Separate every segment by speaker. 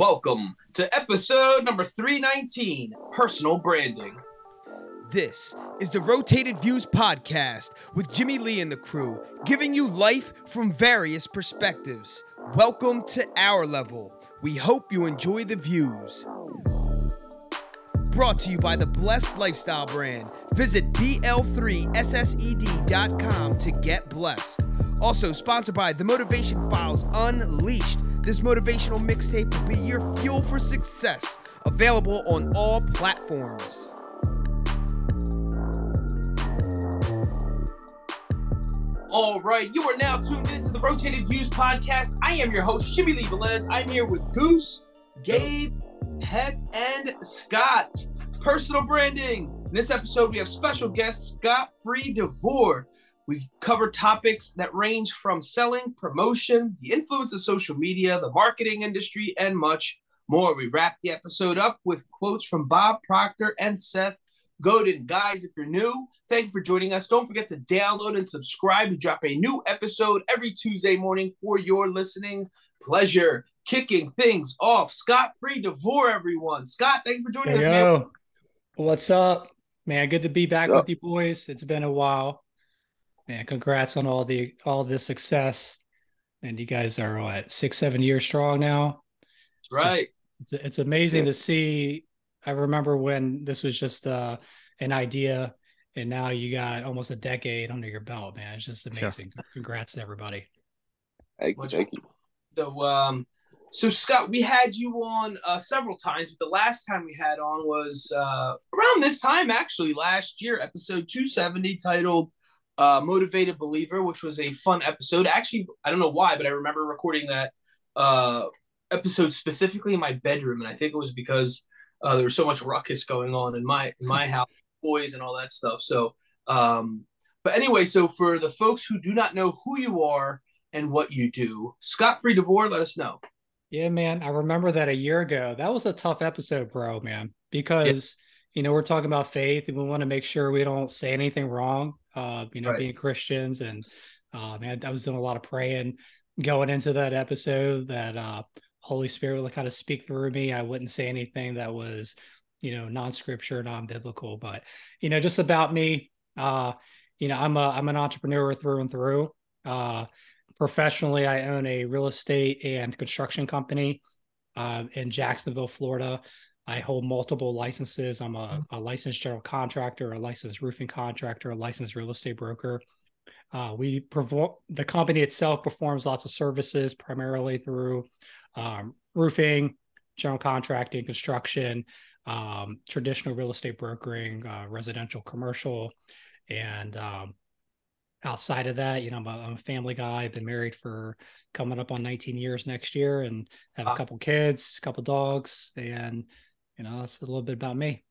Speaker 1: Welcome to episode number 319 Personal Branding.
Speaker 2: This is the Rotated Views podcast with Jimmy Lee and the crew, giving you life from various perspectives. Welcome to our level. We hope you enjoy the views. Brought to you by the Blessed Lifestyle brand. Visit BL3SSED.com to get blessed. Also sponsored by The Motivation Files Unleashed. This motivational mixtape will be your fuel for success. Available on all platforms.
Speaker 1: All right, you are now tuned into the Rotated Views podcast. I am your host, Jimmy Lee Velez. I'm here with Goose, Gabe, Heck, and Scott. Personal branding. In this episode, we have special guest Scott Free DeVore. We cover topics that range from selling, promotion, the influence of social media, the marketing industry, and much more. We wrap the episode up with quotes from Bob Proctor and Seth Godin. Guys, if you're new, thank you for joining us. Don't forget to download and subscribe. We drop a new episode every Tuesday morning for your listening pleasure. Kicking things off. Scott Free DeVore, everyone. Scott, thank you for joining
Speaker 3: Hey,
Speaker 1: us,
Speaker 3: yo.
Speaker 1: man.
Speaker 3: What's up, man? Good to be back
Speaker 4: What's
Speaker 3: with you boys. It's been a while, man. Congrats on all the all the success, and you guys are what six, seven years strong now.
Speaker 1: That's right.
Speaker 3: It's, it's amazing
Speaker 4: Yeah.
Speaker 3: to see. I remember when this was just uh, an idea, and now you got almost a decade under your belt, man. It's just
Speaker 4: Sure.
Speaker 3: amazing. Congrats to everybody.
Speaker 4: Thank you, thank you.
Speaker 1: So, um, so Scott, we had you on uh, several times, but the last time we had on was uh, around this time, actually, last year, episode 270, titled uh, "Motivated Believer," which was a fun episode. Actually, I don't know why, but I remember recording that uh, episode specifically in my bedroom, and I think it was because uh, there was so much ruckus going on in my in my house, boys and all that stuff. So, um, but anyway, so for the folks who do not know who you are and what you do. Scott Free DeVore, let us know.
Speaker 3: Yeah, man. I remember that a year ago. That was a tough episode, bro, man, because you know we're talking about faith and we want to make sure we don't say anything wrong. Uh, you know,
Speaker 1: Right.
Speaker 3: being Christians and uh, man, I was doing a lot of praying going into that episode. That uh, Holy Spirit would kind of speak through me. I wouldn't say anything that was, you know, non-scripture, non-biblical, but you know, just about me. Uh, you know, I'm a I'm an entrepreneur through and through. Uh, professionally, I own a real estate and construction company uh, in Jacksonville, Florida. I hold multiple licenses. I'm a, a licensed general contractor, a licensed roofing contractor, a licensed real estate broker. Uh, we perform the company itself performs lots of services, primarily through um, roofing, general contracting, construction, um, traditional real estate brokering, uh, residential, commercial, and um, outside of that, you know, I'm a, I'm a family guy. I've been married for coming up on 19 years next year, and have a couple kids, a couple dogs, and you know, that's a little bit about me.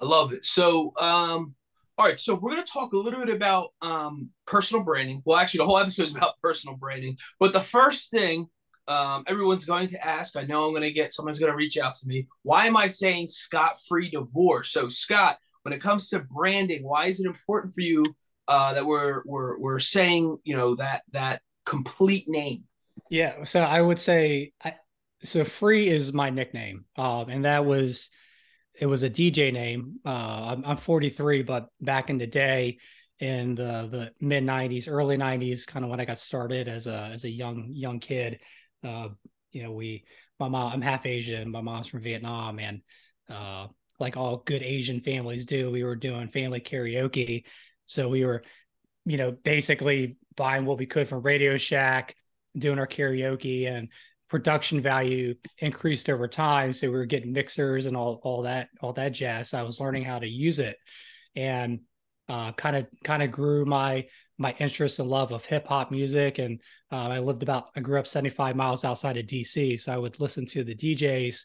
Speaker 1: I love it. So, um, all right, so we're going to talk a little bit about um, personal branding. Well, actually, the whole episode is about personal branding. But the first thing um, everyone's going to ask, I know I'm going to get someone's going to reach out to me. Why am I saying Scott Free Divorce? So, Scott, when it comes to branding, why is it important for you uh, that we're we're we're saying you know that that complete name?
Speaker 3: Yeah, so I would say, I, so free is my nickname, um, and that was it was a DJ name. Uh, I'm, I'm 43, but back in the day, in the the mid 90s, early 90s, kind of when I got started as a as a young young kid, uh, you know, we my mom I'm half Asian, my mom's from Vietnam, and uh, like all good Asian families do, we were doing family karaoke, so we were, you know, basically buying what we could from Radio Shack doing our karaoke and production value increased over time. So we were getting mixers and all all that all that jazz. So i was learning how to use it. And kind of kind of grew my my interest and love of hip hop music. And uh, i lived about i grew up 75 miles outside of dc so i would listen to the djs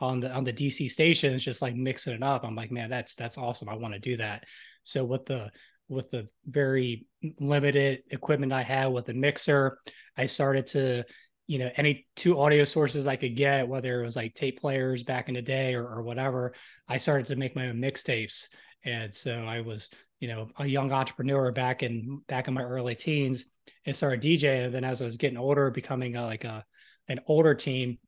Speaker 3: on the on the dc stations just like mixing it up. I'm like man that's that's awesome. I want to do that. So with the with the very limited equipment I had with the mixer, I started to, you know, any two audio sources I could get, whether it was like tape players back in the day or, or whatever, I started to make my own mixtapes. And so I was, you know, a young entrepreneur back in back in my early teens and started DJing. And then as I was getting older, becoming a, like a an older team,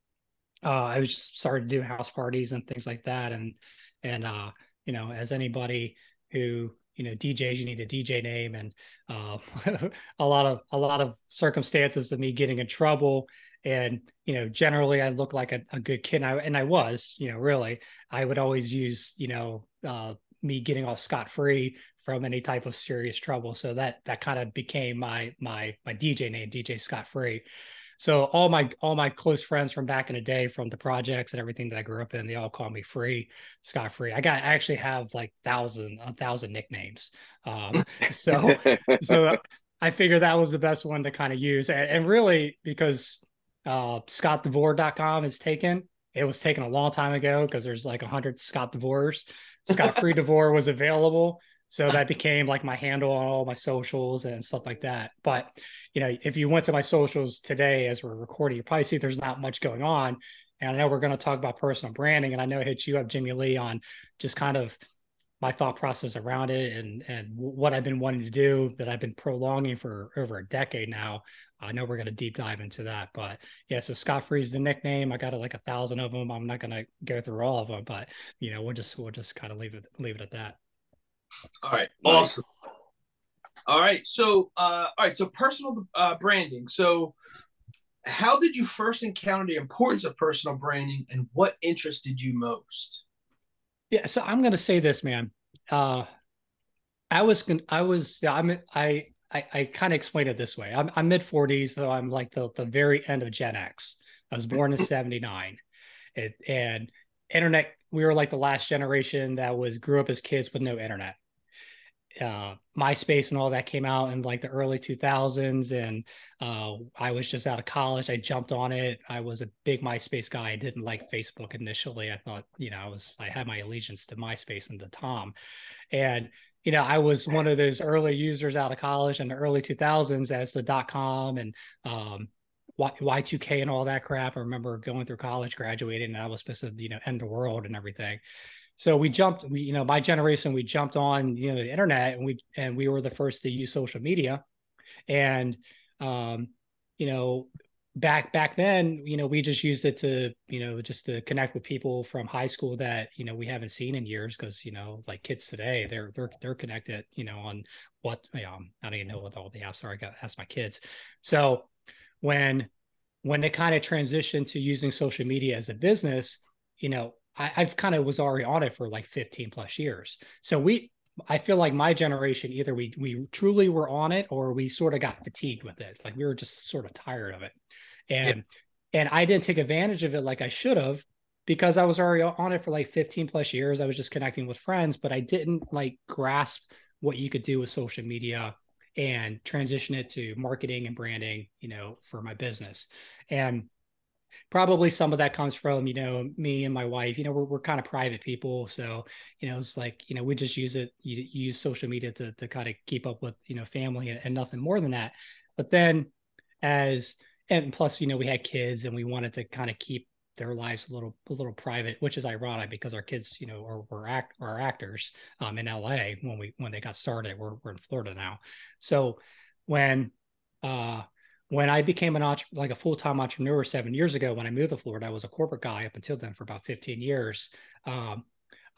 Speaker 3: uh, I was just started doing house parties and things like that. And, and, uh, you know, as anybody who, you know, DJs, you need a DJ name and, uh, a lot of, a lot of circumstances of me getting in trouble. And, you know, generally I look like a, a good kid. And I, and I was, you know, really, I would always use, you know, uh, me getting off scot free from any type of serious trouble. So that that kind of became my my my DJ name, DJ Scot Free. So all my all my close friends from back in the day, from the projects and everything that I grew up in, they all call me Free, Scott Free. I got I actually have like thousand a thousand nicknames. Um, so so I figured that was the best one to kind of use, and, and really because uh, ScottDevore.com is taken. It was taken a long time ago because there's like a hundred Scott Devores. Scott Free Devore was available. So that became like my handle on all my socials and stuff like that. But you know, if you went to my socials today as we're recording, you probably see there's not much going on. And I know we're going to talk about personal branding, and I know I hit you up, Jimmy Lee, on just kind of my thought process around it and and what I've been wanting to do that I've been prolonging for over a decade now. I know we're going to deep dive into that, but yeah. So Scott Free is the nickname. I got like a thousand of them. I'm not going to go through all of them, but you know, we'll just we'll just kind of leave it leave it at that.
Speaker 1: All right. Nice. Awesome. All right. So, uh, all right. So, personal uh, branding. So, how did you first encounter the importance of personal branding, and what interested you most?
Speaker 3: Yeah. So, I'm going to say this, man. Uh, I was, I was, yeah, I'm, I, I, I kind of explain it this way. I'm, I'm mid 40s, so I'm like the the very end of Gen X. I was born in '79, and internet. We were like the last generation that was grew up as kids with no internet uh, MySpace and all that came out in like the early 2000s, and uh, I was just out of college. I jumped on it. I was a big MySpace guy. I didn't like Facebook initially. I thought, you know, I was I had my allegiance to MySpace and to Tom, and you know, I was one of those early users out of college in the early 2000s as the dot com and um, Y2K and all that crap. I remember going through college, graduating, and I was supposed to, you know, end the world and everything so we jumped we you know my generation we jumped on you know the internet and we and we were the first to use social media and um you know back back then you know we just used it to you know just to connect with people from high school that you know we haven't seen in years because you know like kids today they're they're they're connected you know on what you know i don't even know what all the apps are i got to ask my kids so when when they kind of transitioned to using social media as a business you know I, I've kind of was already on it for like 15 plus years. So we, I feel like my generation either we we truly were on it or we sort of got fatigued with it. Like we were just sort of tired of it. And yeah. and I didn't take advantage of it like I should have because I was already on it for like 15 plus years. I was just connecting with friends, but I didn't like grasp what you could do with social media and transition it to marketing and branding, you know, for my business. And probably some of that comes from you know me and my wife you know we're, we're kind of private people. So you know it's like you know we just use it you, use social media to, to kind of keep up with you know family and, and nothing more than that. But then as and plus you know we had kids and we wanted to kind of keep their lives a little a little private, which is ironic because our kids, you know, are were act are actors um, in LA when we when they got started. We're we're in Florida now, so when uh when I became an entre- like a full time entrepreneur seven years ago, when I moved to Florida, I was a corporate guy up until then for about 15 years. Um,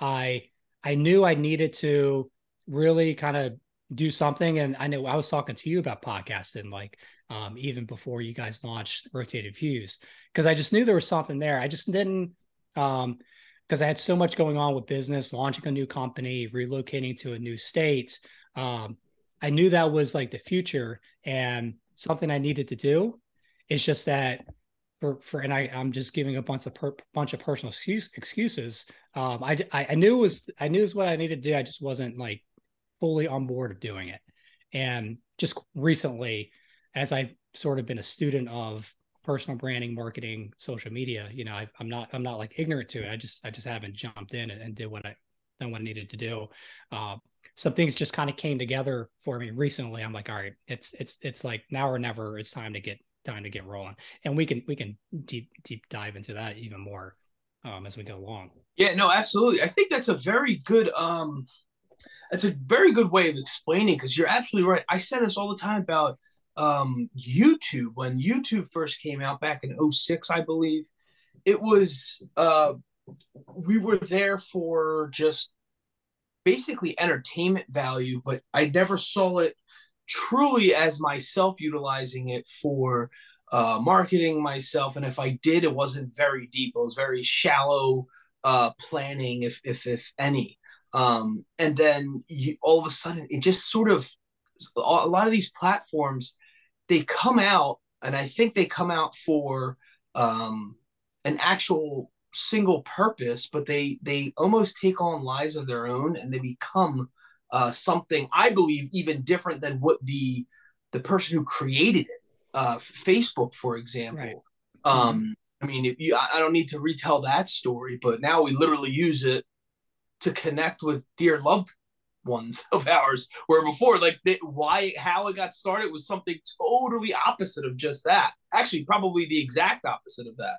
Speaker 3: I I knew I needed to really kind of do something, and I know I was talking to you about podcasting, like um, even before you guys launched Rotated Views, because I just knew there was something there. I just didn't. Um, because I had so much going on with business, launching a new company, relocating to a new state. Um, I knew that was like the future. And something I needed to do. It's just that for for and I I'm just giving a bunch of per, bunch of personal excuse, excuses. Um, I, I I knew it was I knew it was what I needed to do. I just wasn't like fully on board of doing it. And just recently, as I've sort of been a student of personal branding, marketing, social media, you know, I, am not I'm not like ignorant to it. I just I just haven't jumped in and, and did what I done what I needed to do. Uh, some things just kind of came together for me recently. I'm like, all right, it's it's it's like now or never. It's time to get time to get rolling, and we can we can deep deep dive into that even more um, as we go along.
Speaker 1: Yeah, no, absolutely. I think that's a very good um, that's a very good way of explaining because you're absolutely right. I say this all the time about um, YouTube when YouTube first came out back in 06, I believe. it was uh, we were there for just basically entertainment value, but I never saw it truly as myself utilizing it for uh, marketing myself. And if I did, it wasn't very deep. It was very shallow uh, planning, if if if any. Um, and then you, all of a sudden, it just sort of a lot of these platforms they come out, and I think they come out for um, an actual single purpose, but they they almost take on lives of their own, and they become uh, something I believe even different than what the the person who created it, uh, Facebook, for example. Right. Um, I mean, if you, I don't need to retell that story, but now we literally use it to connect with dear loved ones of ours. Where before, like, they, why, how it got started was something totally opposite of just that. Actually, probably the exact opposite of that.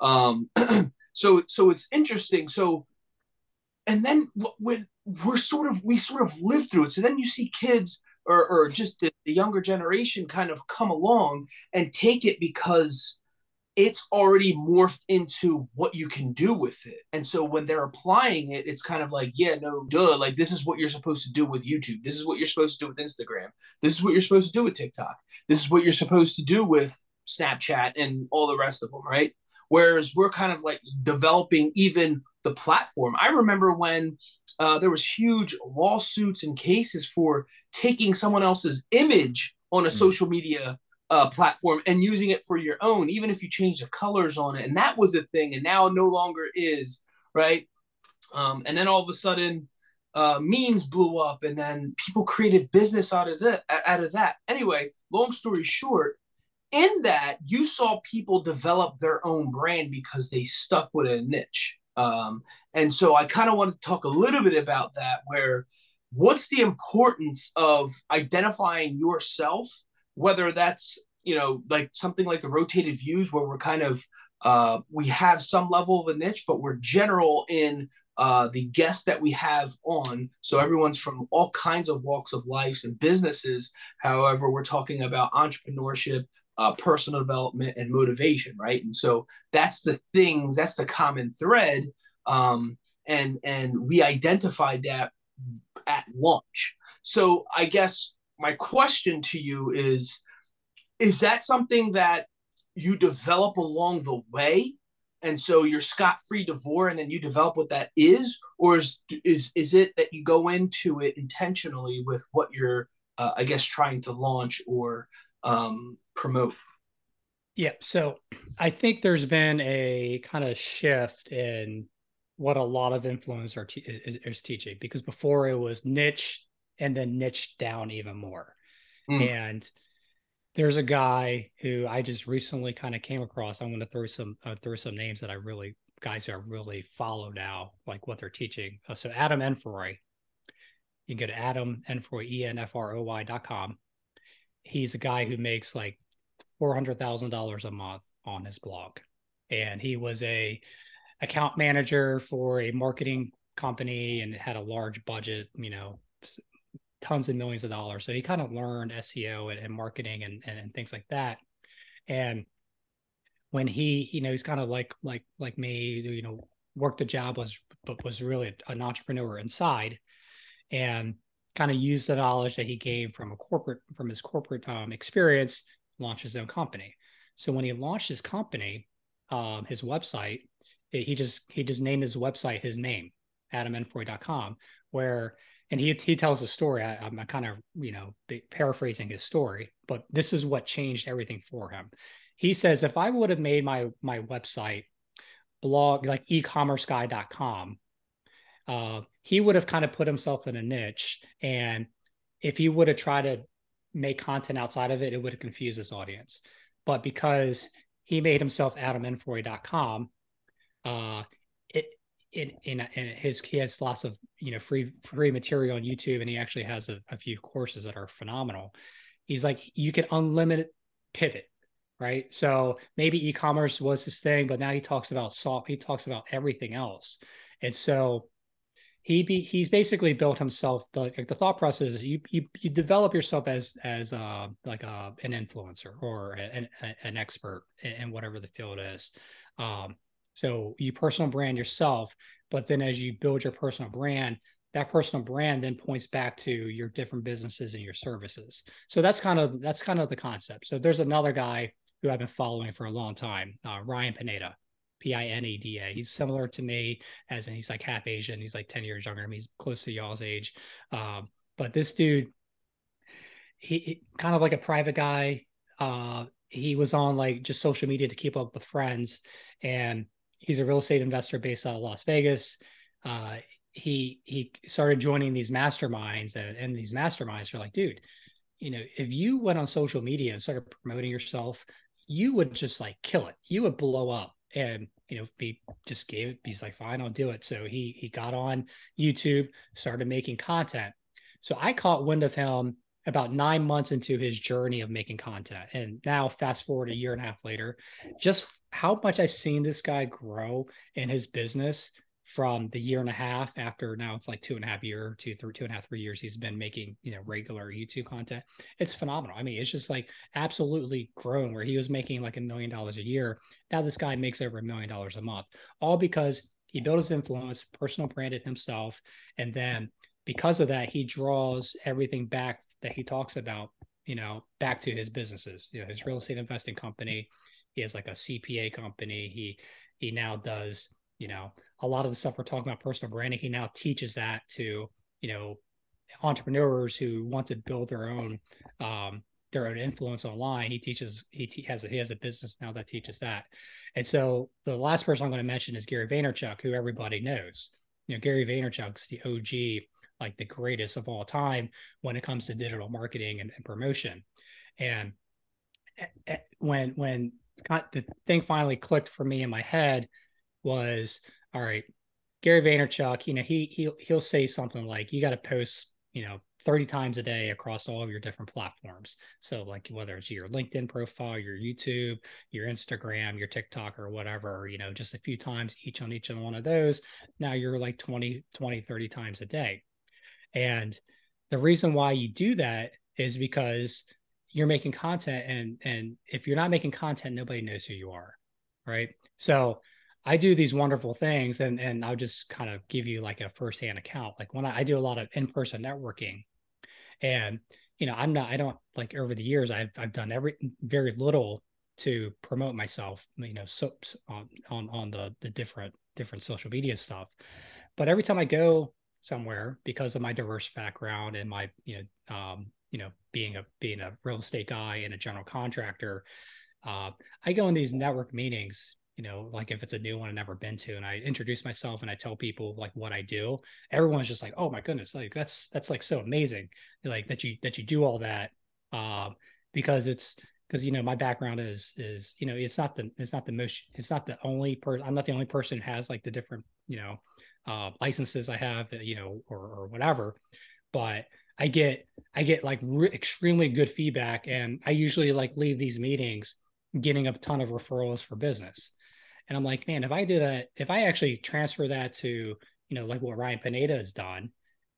Speaker 1: Um, so, so it's interesting. So, and then when we're sort of we sort of live through it. So then you see kids or, or just the, the younger generation kind of come along and take it because it's already morphed into what you can do with it. And so when they're applying it, it's kind of like, yeah, no, duh. Like, this is what you're supposed to do with YouTube. This is what you're supposed to do with Instagram. This is what you're supposed to do with TikTok. This is what you're supposed to do with Snapchat and all the rest of them, right? Whereas we're kind of like developing even the platform. I remember when uh, there was huge lawsuits and cases for taking someone else's image on a mm. social media uh, platform and using it for your own, even if you change the colors on it. And that was a thing, and now no longer is, right? Um, and then all of a sudden, uh, memes blew up, and then people created business out of that. Out of that, anyway. Long story short, in that you saw people develop their own brand because they stuck with a niche um, and so I kind of want to talk a little bit about that, where what's the importance of identifying yourself, whether that's you know like something like the rotated views where we're kind of uh, we have some level of a niche, but we're general in uh, the guests that we have on. So everyone's from all kinds of walks of life and businesses. However, we're talking about entrepreneurship, uh, personal development and motivation, right? And so that's the things, that's the common thread. Um, and and we identified that at launch. So I guess my question to you is, is that something that you develop along the way? And so you're scot-free DeVore and then you develop what that is, or is is is it that you go into it intentionally with what you're uh, I guess trying to launch or um, promote?
Speaker 3: Yeah. So I think there's been a kind of shift in what a lot of influencers are te- is, is, teaching because before it was niche and then niche down even more. Mm. And there's a guy who I just recently kind of came across. I'm going to throw some uh, throw some names that I really guys who I really follow now, like what they're teaching. Uh, so Adam Enfroy, you can go to Adam Enfroy, E N F R O Y dot com he's a guy who makes like four hundred thousand dollars a month on his blog, and he was a account manager for a marketing company and had a large budget, you know, tons of millions of dollars. So he kind of learned SEO and, and marketing and, and, and things like that. And when he, you know, he's kind of like like like me, you know, worked a job was but was really an entrepreneur inside, and kind of used the knowledge that he gained from a corporate from his corporate um, experience launch his own company. So when he launched his company um, his website he just he just named his website his name adamenfroy.com where and he he tells a story. I, i'm kind of you know paraphrasing his story but this is what changed everything for him. He says if i would have made my my website blog like ecommerceguy.com uh, he would have kind of put himself in a niche. And if he would have tried to make content outside of it, it would have confused his audience. But because he made himself adamenfroy.com, uh, it, in, in, in his, he has lots of, you know, free, free material on YouTube. And he actually has a, a few courses that are phenomenal. He's like, you can unlimited pivot right? So maybe e-commerce was his thing, but now he talks about soft. He talks about everything else, and so he be he's basically built himself the, like the thought process is you, you you develop yourself as as uh like a uh, an influencer or an an expert in, whatever the field is um So you personal brand yourself, but then as you build your personal brand, that personal brand then points back to your different businesses and your services. So that's kind of that's kind of the concept. So there's another guy who I've been following for a long time, uh, Ryan Pineda, P I N E D A. He's similar to me, as in he's like half Asian. He's like ten years younger than me. He's close to y'all's age. Um, but this dude, he, he, kind of like a private guy. Uh, he was on like just social media to keep up with friends, and he's a real estate investor based out of Las Vegas. Uh, he he started joining these masterminds, and, and these masterminds are like, dude, you know, if you went on social media and started promoting yourself, you would just like kill it. You would blow up. And you know, he just gave it. He's like, fine, I'll do it. So he he got on YouTube, started making content. So I caught wind of him about nine months into his journey of making content. And now, fast forward a year and a half later, just how much I've seen this guy grow in his business from the year and a half after now it's like two and a half year, two, three, two and a half, three years he's been making, you know, regular YouTube content. It's phenomenal. I mean, it's just like absolutely grown where he was making like a million dollars a year. Now this guy makes over a million dollars a month, all because he built his influence, personal branded himself. And then because of that, he draws everything back that he talks about, you know, back to his businesses, you know, his real estate investing company. He has like a CPA company. He he now does, you know, a lot of the stuff we're talking about personal branding. He now teaches that to, you know, entrepreneurs who want to build their own um, their own influence online. He teaches he te- has a, he has a business now that teaches that. And so the last person I'm going to mention is Gary Vaynerchuk, who everybody knows. You know, Gary Vaynerchuk's the OG like the greatest of all time when it comes to digital marketing and, and promotion. And eh, eh, when when the thing finally clicked for me in my head was all right, Gary Vaynerchuk, you know, he he'll he'll say something like, you got to post, you know, 30 times a day across all of your different platforms. So like whether it's your LinkedIn profile, your YouTube, your Instagram, your TikTok or whatever, you know, just a few times each on each and one of those. Now you're like 20, 20, 30 times a day. And the reason why you do that is because you're making content and and if you're not making content nobody knows who you are right so i do these wonderful things and and i'll just kind of give you like a firsthand account. Like when I, I do a lot of in-person networking and you know i'm not i don't like over the years i've, I've done every very little to promote myself you know so, on on on the the different different social media stuff. But every time i go somewhere because of my diverse background and my you know um, you know being a being a real estate guy and a general contractor uh, i go in these network meetings you know like if it's a new one i've never been to and i introduce myself and i tell people like what i do everyone's just like oh my goodness like that's that's like so amazing like that you that you do all that um, because it's because you know my background is is you know it's not the it's not the most it's not the only person i'm not the only person who has like the different you know uh, licenses I have, uh, you know, or, or whatever. But I get I get like re- extremely good feedback, and I usually like leave these meetings getting a ton of referrals for business. And I'm like, man, if I do that, if I actually transfer that to, you know, like what Ryan Pineda has done,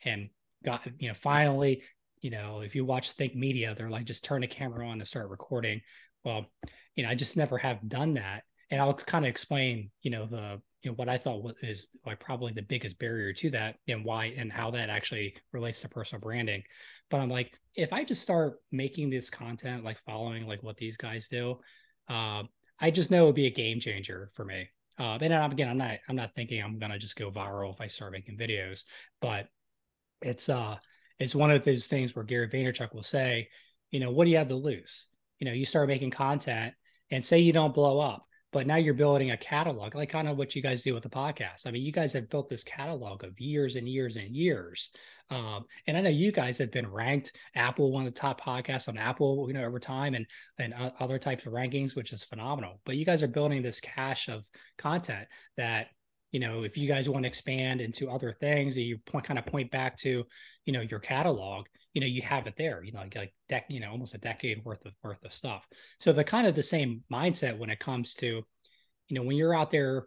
Speaker 3: and got, you know, finally, you know, if you watch Think Media, they're like just turn the camera on and start recording. Well, you know, I just never have done that, and I'll kind of explain, you know, the you know what I thought was is like probably the biggest barrier to that and why and how that actually relates to personal branding. But I'm like, if I just start making this content, like following like what these guys do, uh, I just know it'd be a game changer for me. Uh, and again, I'm not I'm not thinking I'm gonna just go viral if I start making videos, but it's uh it's one of those things where Gary Vaynerchuk will say, you know, what do you have to lose? You know, you start making content and say you don't blow up but now you're building a catalog like kind of what you guys do with the podcast. I mean you guys have built this catalog of years and years and years um, and i know you guys have been ranked apple one of the top podcasts on apple you know over time and and other types of rankings which is phenomenal. But you guys are building this cache of content that you know if you guys want to expand into other things you point kind of point back to you know your catalog you know you have it there you know like, like dec- you know almost a decade worth of worth of stuff so the kind of the same mindset when it comes to you know when you're out there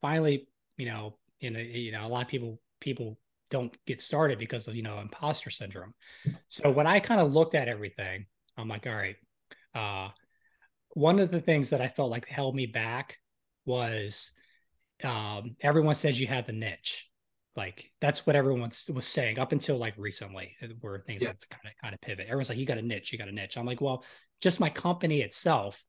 Speaker 3: finally you know in a, you know a lot of people people don't get started because of you know imposter syndrome so when i kind of looked at everything i'm like all right uh one of the things that i felt like held me back was um, everyone says you had the niche. Like that's what everyone was saying up until like recently, uh, where things yeah. have kind of kind of pivot. Everyone's like, you got a niche, you got a niche. I'm like, well, just my company itself.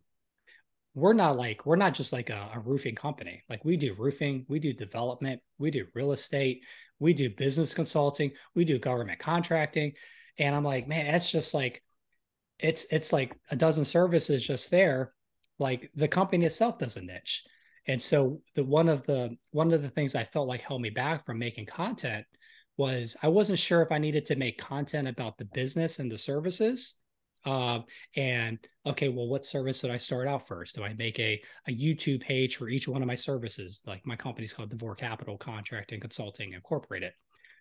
Speaker 3: We're not like we're not just like a, a roofing company. Like we do roofing, we do development, we do real estate, we do business consulting, we do government contracting, and I'm like, man, that's just like it's it's like a dozen services just there. Like the company itself does a niche and so the one of the one of the things I felt like held me back from making content was I wasn't sure if I needed to make content about the business and the services. Uh, and okay, well, what service did I start out first? Do I make a, a YouTube page for each one of my services? Like my company's called DeVore Capital Contracting Consulting Incorporated.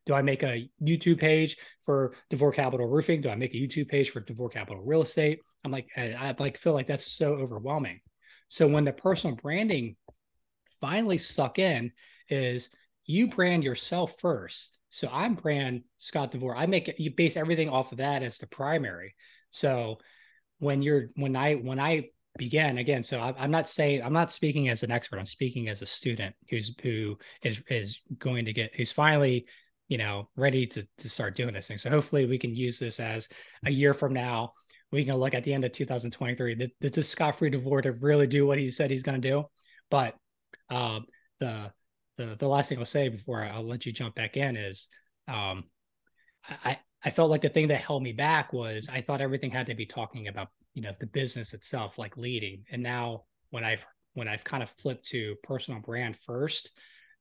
Speaker 3: Do I make a YouTube page for DeVore Capital Roofing? Do I make a YouTube page for DeVore Capital Real Estate? I'm like, I, I like feel like that's so overwhelming. So when the personal branding finally stuck in is you brand yourself first. So I'm brand Scott DeVore. I make it, you base everything off of that as the primary. So when you're when I when I began again, so I, I'm not saying I'm not speaking as an expert. I'm speaking as a student who's who is is going to get who's finally you know ready to to start doing this thing. So hopefully we can use this as a year from now. We can look at the end of 2023. Did, did Scott Free DeVore to really do what he said he's going to do? But um, the the the last thing I'll say before I'll let you jump back in is um, I I felt like the thing that held me back was I thought everything had to be talking about you know the business itself, like leading. And now when I've when I've kind of flipped to personal brand first,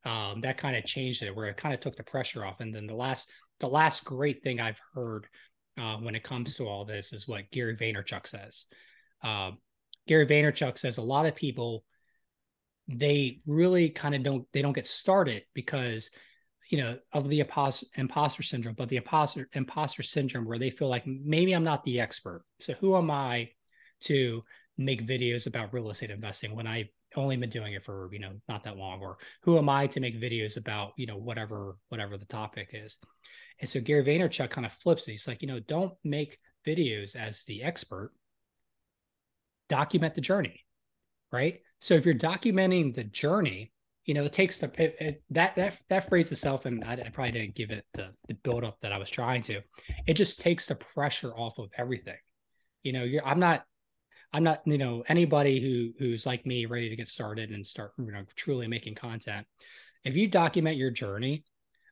Speaker 3: um, that kind of changed it where it kind of took the pressure off. And then the last the last great thing I've heard uh, when it comes to all this is what Gary Vaynerchuk says. Um, Gary Vaynerchuk says a lot of people they really kind of don't they don't get started because you know of the imposter imposter syndrome but the imposter imposter syndrome where they feel like maybe i'm not the expert so who am i to make videos about real estate investing when I've only been doing it for you know not that long? Or who am i to make videos about you know whatever whatever the topic is? And so gary vaynerchuk kind of flips it. He's like you know don't make videos as the expert. Document the journey right so if you're documenting the journey, you know, it takes the it, it, that that that phrase itself, and I, I probably didn't give it the, the build up that I was trying to. It just takes the pressure off of everything. You know, you're I'm not I'm not, you know, anybody who who's like me, ready to get started and start, you know, truly making content. If you document your journey,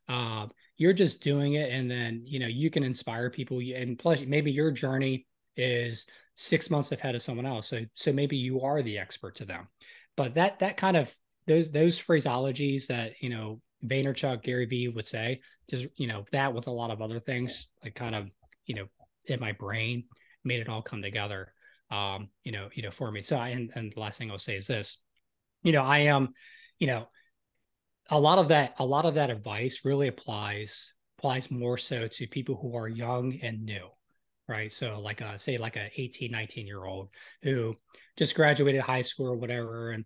Speaker 3: uh, you're just doing it, and then you know you can inspire people. And plus, maybe your journey is six months ahead of someone else. So so maybe you are the expert to them. But that that kind of those those phraseologies that you know Vaynerchuk, Gary Vee would say, just you know that with a lot of other things, like kind of you know in my brain made it all come together. Um, you know, you know, for me. So I and, and the last thing I'll say is this, you know, I am, you know, a lot of that, a lot of that advice really applies applies more so to people who are young and new right? So like a say like a 18 19 year old who just graduated high school or whatever and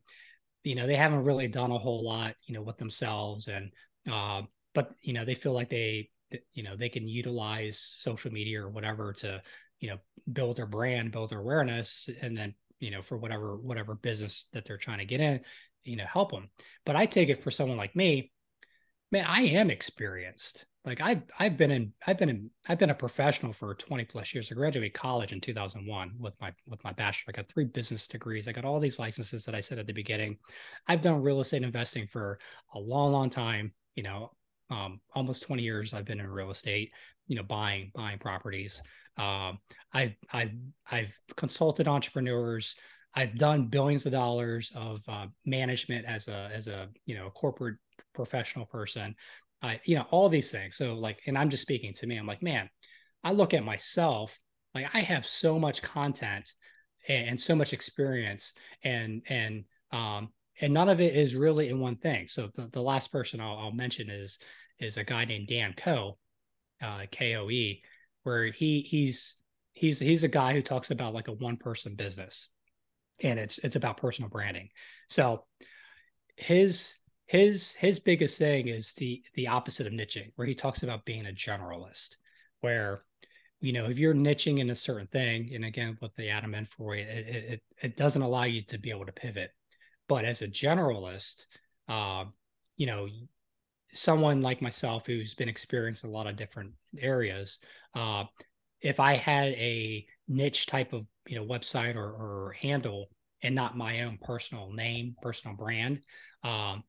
Speaker 3: you know they haven't really done a whole lot you know with themselves and uh, but you know they feel like they you know they can utilize social media or whatever to you know build their brand build their awareness and then you know for whatever whatever business that they're trying to get in you know help them but i take it for someone like me man i am experienced like I've I've been in I've been in I've been a professional for 20 plus years. I graduated college in 2001 with my with my bachelor. I got three business degrees. I got all these licenses that I said at the beginning. I've done real estate investing for a long, long time. You know, um, almost 20 years I've been in real estate. You know, buying buying properties. Um, I've I've I've consulted entrepreneurs. I've done billions of dollars of uh, management as a as a you know a corporate professional person I, you know, all these things. So like, and I'm just speaking to me. I'm like, man, I look at myself like I have so much content and, and so much experience, and and um and none of it is really in one thing. So the, the last person I'll, I'll mention is is a guy named Dan Koe, uh, K O E, where he he's he's he's a guy who talks about like a one person business, and it's it's about personal branding. So his his his biggest thing is the the opposite of niching where he talks about being a generalist where you know if you're niching in a certain thing and again with the Adam Enfroy, it, it doesn't allow you to be able to pivot. But as a generalist uh, you know, someone like myself who's been experienced in a lot of different areas, uh, if I had a niche type of you know website or, or handle and not my own personal name, personal brand, um,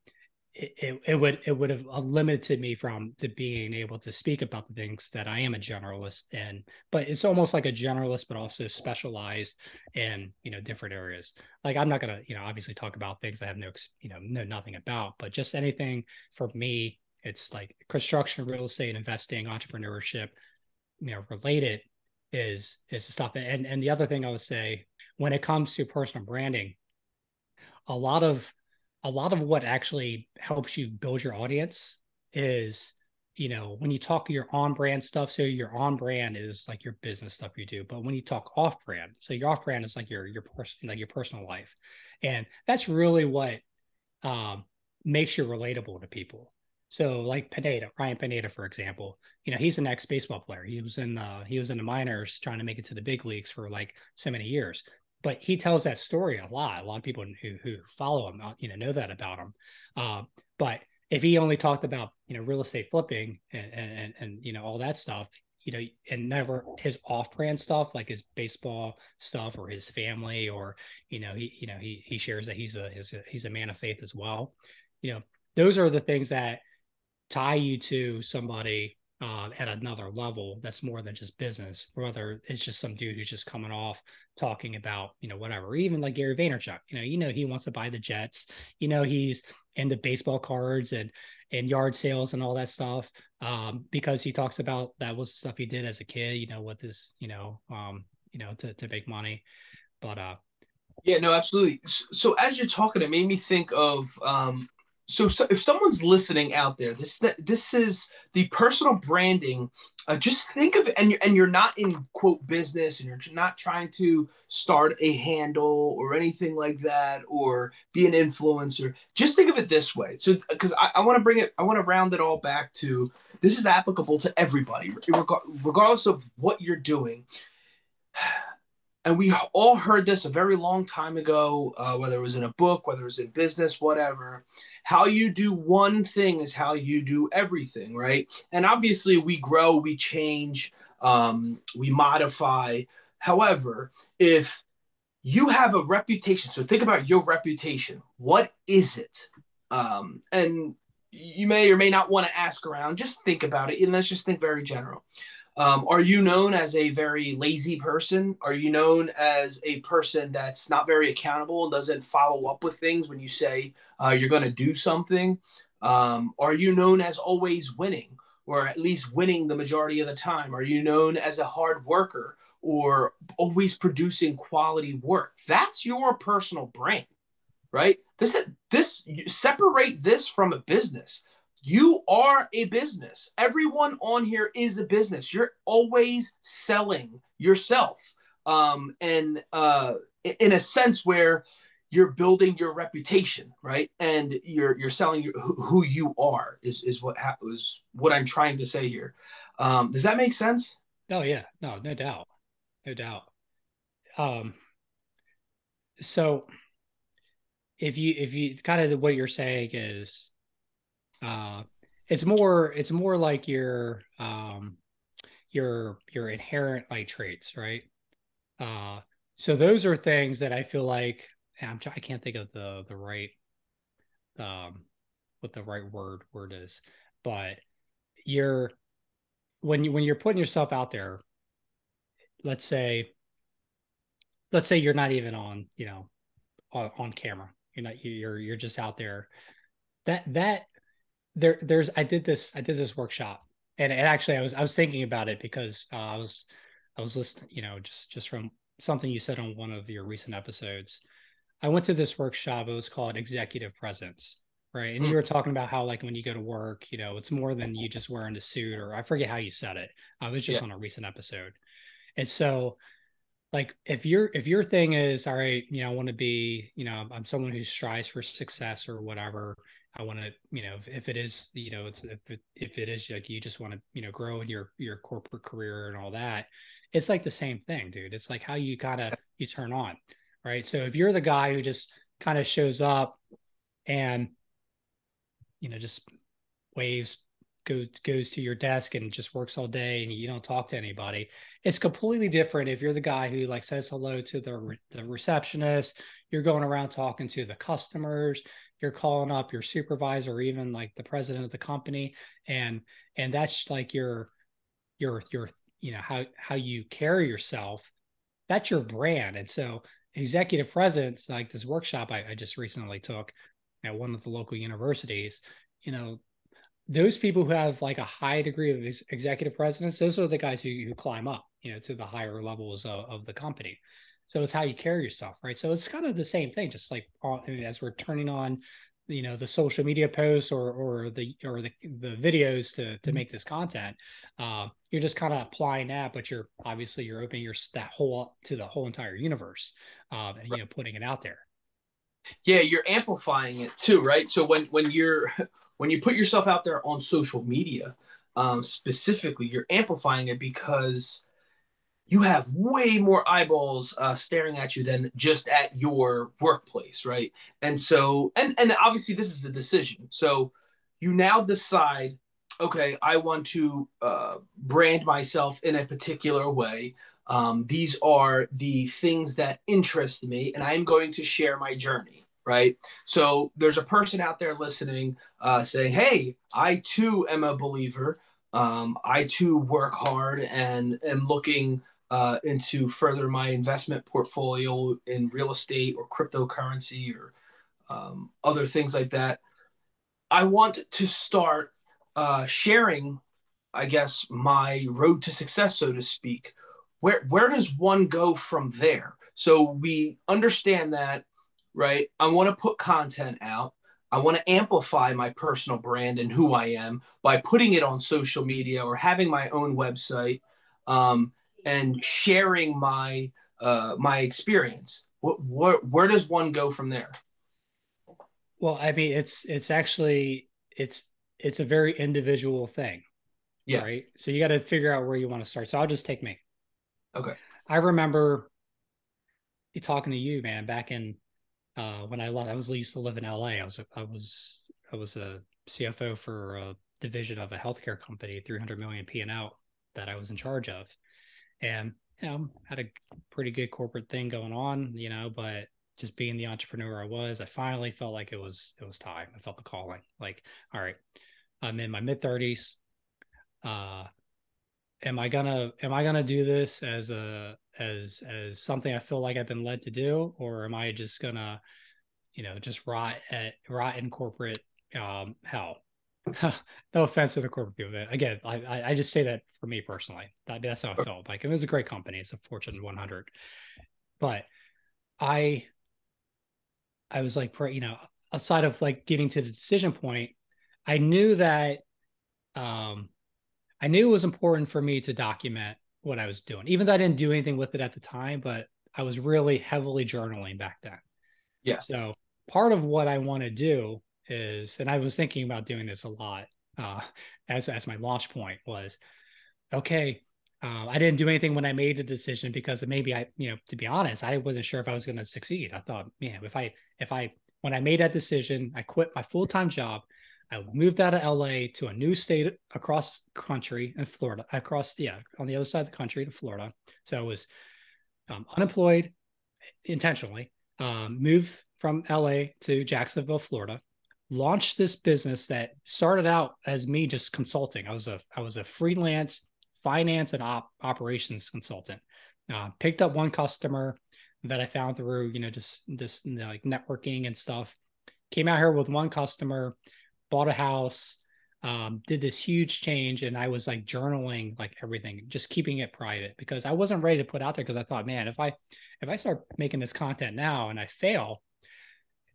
Speaker 3: it, it, would it would have uh, limited me from to being able to speak about the things that I am a generalist in. But it's almost like a generalist, but also specialized in you know different areas. Like I'm not gonna you know obviously talk about things I have no you know know nothing about, but just anything for me, it's like construction, real estate, investing, entrepreneurship, you know, related is is the stuff. And and the other thing I would say when it comes to personal branding, a lot of a lot of what actually helps you build your audience is you know when you talk your on brand stuff so your on brand is like your business stuff you do but when you talk off brand so your off brand is like your your person like your personal life. And that's really what um, makes you relatable to people. So like Pineda, Ryan Pineda, for example, you know, he's an ex baseball player. He was in uh he was in the minors trying to make it to the big leagues for like so many years but he tells that story a lot. A lot of people who who follow him, uh, you know, know that about him. Uh, but if he only talked about you know real estate flipping and and and you know all that stuff, you know, and never his off-brand stuff like his baseball stuff or his family or you know he you know he he shares that he's a he's a, he's a man of faith as well. You know, those are the things that tie you to somebody uh, at another level that's more than just business, whether it's just some dude who's just coming off talking about, you know, whatever, even like Gary Vaynerchuk, you know, you know, he wants to buy the Jets, you know, he's into baseball cards and, and yard sales and all that stuff. Um, because he talks about that was stuff he did as a kid, you know, what this, you know, um, you know, to, to make money. But, uh,
Speaker 1: yeah, no, absolutely. So as you're talking, it made me think of, um, so, so, if someone's listening out there, this this is the personal branding. Uh, just think of it, and you're, and you're not in quote business, and you're not trying to start a handle or anything like that, or be an influencer. Just think of it this way. So, because I, I want to bring it, I want to round it all back to this is applicable to everybody, regardless of what you're doing and we all heard this a very long time ago, uh, whether it was in a book, whether it was in business, whatever. How you do one thing is how you do everything, right? And obviously, we grow, we change, um, we modify. However, if you have a reputation, so think about your reputation. What is it? Um, and you may or may not want to ask around. Just think about it, and let's just think very general. Um, are you known as a very lazy person? Are you known as a person that's not very accountable and doesn't follow up with things when you say uh, you're going to do something? Um, are you known as always winning or at least winning the majority of the time? Are you known as a hard worker or always producing quality work? That's your personal brand, right? This, this separate this from a business you are a business. Everyone on here is a business. You're always selling yourself. Um, and uh, in a sense where you're building your reputation, right? And you're you're selling your, who you are is is what ha- is what I'm trying to say here. Um, does that make sense?
Speaker 3: Oh yeah, no, no doubt, no doubt. Um, so if you if you kind of what you're saying is uh, it's more it's more like your um, your your inherent like traits, right? Uh, so those are things that I feel like I'm I can't think of the the right um what the right word word is, but you're when you when you're putting yourself out there, let's say let's say you're not even on you know on, on camera you're not you're you're just out there that that there there's I did this I did this workshop and, and actually I was I was thinking about it because uh, I was I was listening you know just just from something you said on one of your recent episodes. I went to this workshop. It was called Executive Presence, right? And mm. you were talking about how like when you go to work, you know, it's more than you just wearing a suit or I forget how you said it. I was just yeah. on a recent episode, and so like if your if your thing is all right you know i want to be you know i'm someone who strives for success or whatever I want to, you know, if, if, it is, you know, it's if it, if it is like you just want to, you know, grow in your your corporate career and all that, it's like the same thing, dude. It's like how you kind of you turn on, right? So if you're the guy who just kind of shows up and you know, just waves goes goes to your desk and just works all day and you don't talk to anybody. It's completely different if you're the guy who like says hello to the re- the receptionist, you're going around talking to the customers, you're calling up your supervisor or even like the president of the company and and that's like your your your you know how how you carry yourself that's your brand and so executive presence like this workshop I, I just recently took at one of the local universities you know those people who have like a high degree of ex- executive presence, those are the guys who, who climb up, you know, to the higher levels of, of, the company. So it's how you carry yourself, right? So it's kind of the same thing, just like as we're turning on, you know, the social media posts or or the or the the videos to to mm-hmm. make this content. Uh, you're just kind of applying that, but you're obviously you're opening your that whole up to the whole entire universe, um, and you know, putting it out there.
Speaker 1: Yeah, you're amplifying it too, right? So when when you're when you put yourself out there on social media, um, specifically, you're amplifying it because you have way more eyeballs uh, staring at you than just at your workplace, right? And so, and and obviously, this is the decision. So you now decide, okay, I want to uh, brand myself in a particular way. Um, these are the things that interest me, and I'm going to share my journey right? So there's a person out there listening uh, saying, hey, I too am a believer. Um, I too work hard and am looking uh, into further my investment portfolio in real estate or cryptocurrency or um, other things like that. I want to start uh, sharing, I guess, my road to success, so to speak. Where where does one go from there? So we understand that right? I want to put content out. I want to amplify my personal brand and who I am by putting it on social media or having my own website um, and sharing my uh, my experience. What, what, where does one go from there?
Speaker 3: Well, I mean, it's it's actually it's it's a very individual thing. Yeah. Right. So you got to figure out where you want to start. So I'll just take me.
Speaker 1: Okay.
Speaker 3: I remember talking to you, man, back in uh, when I left, I was used to live in LA. I was I was I was a CFO for a division of a healthcare company, 300 million P and L that I was in charge of, and you know had a pretty good corporate thing going on, you know, but just being the entrepreneur I was, I finally felt like it was it was time. I felt the calling. Like, all right, I'm in my mid 30s. Uh, am I gonna am I gonna do this as a as as something I feel like I've been led to do, or am I just gonna, you know, just rot at rot in corporate um, hell? no offense to the corporate people. Again, I I just say that for me personally. That, that's how I felt. Like it was a great company. It's a Fortune 100, but I I was like, you know, outside of like getting to the decision point, I knew that um I knew it was important for me to document what I was doing, even though I didn't do anything with it at the time, but I was really heavily journaling back then.
Speaker 1: Yeah.
Speaker 3: So part of what I want to do is, and I was thinking about doing this a lot uh, as as my launch point was, okay, uh, I didn't do anything when I made the decision because maybe I, you know, to be honest, I wasn't sure if I was going to succeed. I thought, man, if I if I when I made that decision, I quit my full time job. I moved out of LA to a new state across country in Florida, across, yeah, on the other side of the country to Florida. So I was um, unemployed intentionally, um, moved from LA to Jacksonville, Florida, launched this business that started out as me just consulting. I was a, I was a freelance finance and op- operations consultant. Uh, picked up one customer that I found through, you know, just, just you know, like networking and stuff. Came out here with one customer, bought a house, um, did this huge change, and I was like journaling like everything, just keeping it private because I wasn't ready to put out there because I thought, man, if I if I start making this content now and I fail,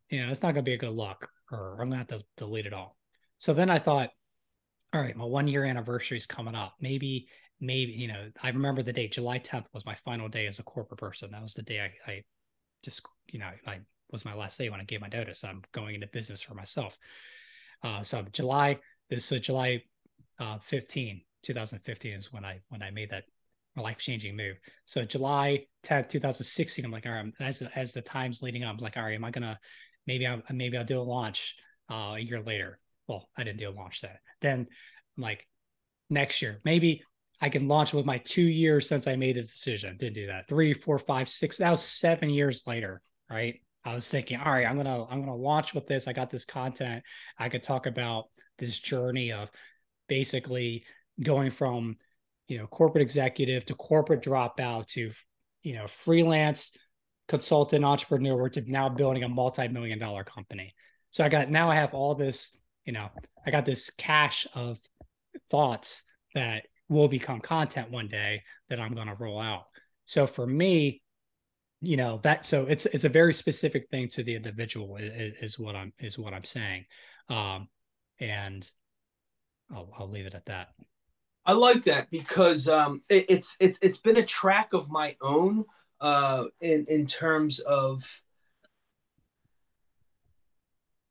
Speaker 3: you know, it's not gonna be a good look, or I'm gonna have to delete it all. So then I thought, all right, my one year anniversary is coming up. Maybe, maybe, you know, I remember the date, July 10th was my final day as a corporate person. That was the day I, I just, you know, I was my last day when I gave my notice. I'm going into business for myself. Uh, so July, this is July uh, 15, 2015 is when I when I made that life changing move. So July 10th, 2016, I'm like, all right, as as the time's leading up, I'm like, all right, am I gonna maybe I maybe I'll do a launch uh, a year later. well, I didn't do a launch then. Then I'm like next year, maybe I can launch with my two years since I made a decision. Didn't do that. Three, four, five, six. That was seven years later, right? I was thinking, all right, I'm gonna I'm gonna launch with this. I got this content. I could talk about this journey of basically going from you know corporate executive to corporate dropout to you know freelance consultant entrepreneur to now building a multi-million dollar company. So I got now I have all this, you know, I got this cache of thoughts that will become content one day that I'm to roll out. So for me, you know that so it's it's a very specific thing to the individual is, is what I'm is what I'm saying, um, and I'll I'll leave it at that.
Speaker 1: I like that because um, it, it's it's it's been a track of my own uh, in in terms of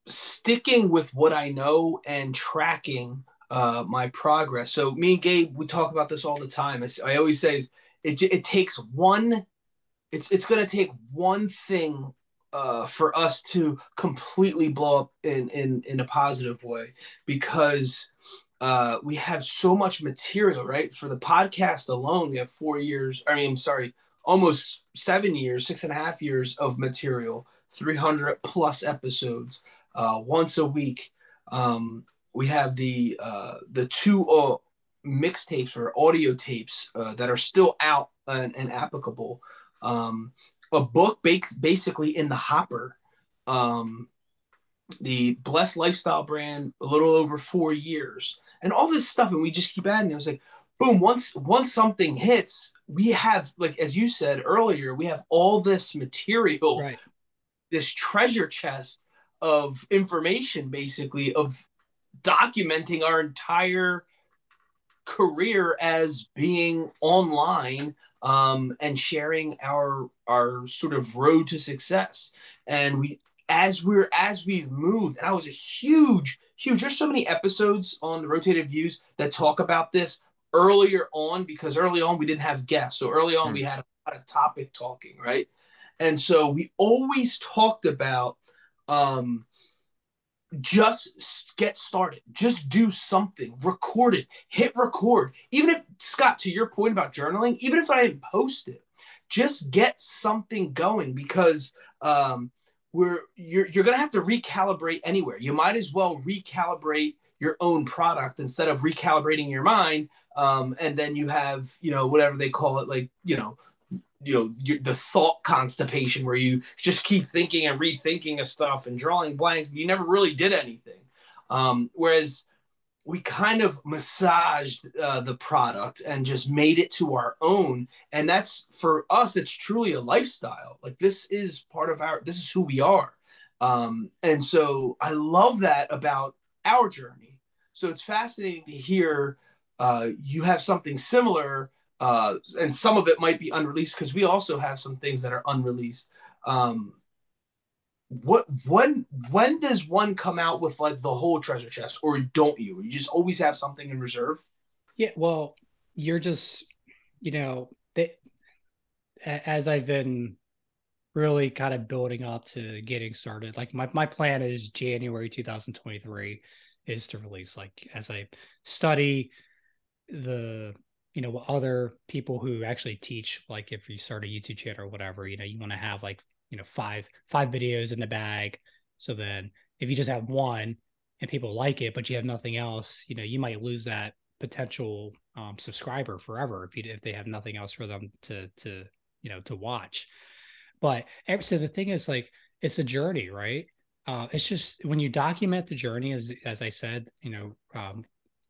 Speaker 1: sticking with what I know and tracking uh, my progress. So me and Gabe, we talk about this all the time. I always say it it takes one. It's it's going to take one thing uh, for us to completely blow up in in in a positive way because uh, we have so much material, right? For the podcast alone, we have four years. I mean, sorry, almost seven years, six and a half years of material, 300 plus episodes, uh, once a week. Um, we have the uh, the two uh, mixtapes or audio tapes uh, that are still out and, and applicable. Um, a book basically in the hopper. Um, the Blessed Lifestyle brand, a little over four years, and all this stuff, and we just keep adding. It was like, boom! Once once something hits, we have like as you said earlier, we have all this material,
Speaker 3: right.
Speaker 1: this treasure chest of information, basically of documenting our entire career as being online um, and sharing our our sort of road to success. And we as we're as we've moved, and I was a huge, huge. There's so many episodes on the rotated views that talk about this earlier on because early on we didn't have guests. So early on mm. we had a lot of topic talking, right? And so we always talked about um, just get started. Just do something. Record it. Hit record. Even if scott to your point about journaling even if i didn't post it just get something going because um we're you're, you're gonna have to recalibrate anywhere. You might as well recalibrate your own product instead of recalibrating your mind um, and then you have you know whatever they call it like you know you know the thought constipation where you just keep thinking and rethinking of stuff and drawing blanks but you never really did anything. Um, whereas we kind of massaged uh, the product and just made it to our own. And that's for us it's truly a lifestyle. Like this is part of our this is who we are. Um, and so i love that about our journey. So it's fascinating to hear uh, you have something similar uh, and some of it might be unreleased because we also have some things that are unreleased. Um, what when when does one come out with like the whole treasure chest, or don't you? You just always have something in reserve.
Speaker 3: Yeah, well, you're just you know they, as I've been really kind of building up to getting started. Like my my plan is January 2023 is to release like as I study the you know other people who actually teach like if you start a youtube channel or whatever you know you want to have like you know five five videos in the bag. So then if you just have one and people like it but you have nothing else you know you might lose that potential um, subscriber forever if you if they have nothing else for them to to you know to watch. But so the thing is like it's a journey right? Uh, it's just when you document the journey as as i said you know um,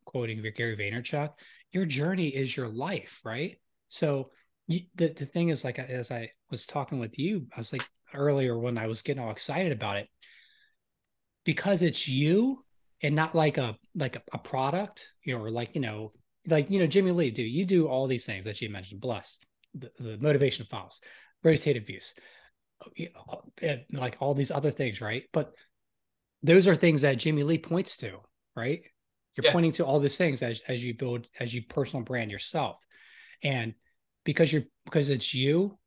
Speaker 3: quoting gary vaynerchuk your journey is your life, right? So you, the the thing is, like as I was talking with you, I was like earlier when I was getting all excited about it, because it's you and not like a like a, a product, you know, or like you know, like you know, Jimmy Lee, do you do all these things that you mentioned, blessed, the, the motivation files, rotated views, like all these other things, right? But those are things that Jimmy Lee points to, right? You're yeah. pointing to all these things as as you build as you personal brand yourself. And because you're because it's you,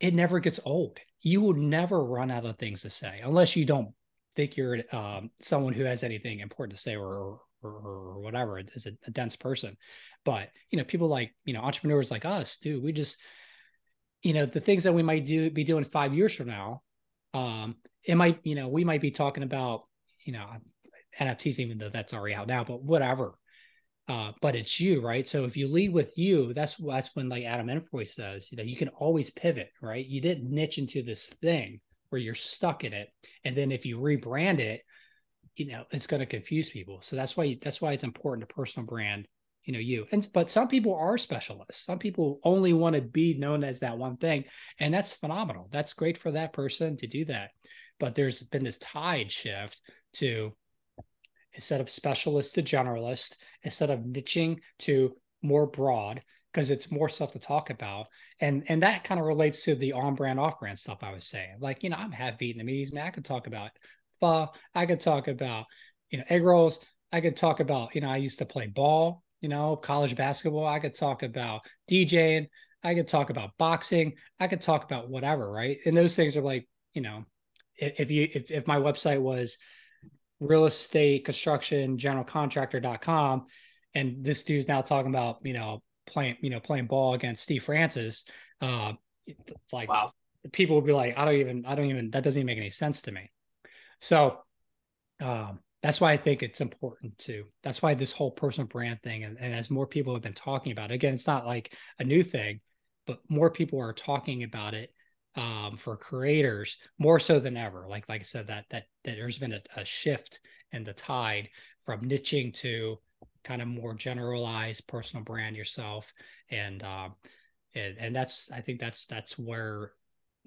Speaker 3: it never gets old. You will never run out of things to say unless you don't think you're um, someone who has anything important to say or or, or whatever is a, a, dense person but you know people like you know entrepreneurs like us do we just you know the things that we might do be doing five years from now um it might you know we might be talking about you know nfts even though that's already out now but whatever uh, but it's you, right? So if you lead with you, that's that's when like Adam Enfroy says, you know, you can always pivot, right? You didn't niche into this thing where you're stuck in it, and then if you rebrand it, you know, it's going to confuse people. So that's why that's why it's important to personal brand, you know, you. And but some people are specialists. Some people only want to be known as that one thing, and that's phenomenal. That's great for that person to do that. But there's been this tide shift to instead of specialist to generalist, instead of niching to more broad, because it's more stuff to talk about. And and that kind of relates to the on-brand, off-brand stuff I was saying. Like, you know, I'm half Vietnamese, man. I could talk about pho, I could talk about, you know, egg rolls. I could talk about, you know, I used to play ball, you know, college basketball. I could talk about DJing. I could talk about boxing. I could talk about whatever, right? And those things are like, you know, if, you if, if my website was real estate construction general contractor.com and this dude's now talking about you know playing you know playing ball against steve francis. Uh like wow. people would be like i don't even i don't even that doesn't even make any sense to me. So um that's why i think it's important to that's why this whole personal brand thing and, and as more people have been talking about it, again it's not like a new thing but more people are talking about it um, for creators more so than ever. Like like I said, that that that there's been a, a shift in the tide from niching to kind of more generalized personal brand yourself, and um, and and that's I think that's that's where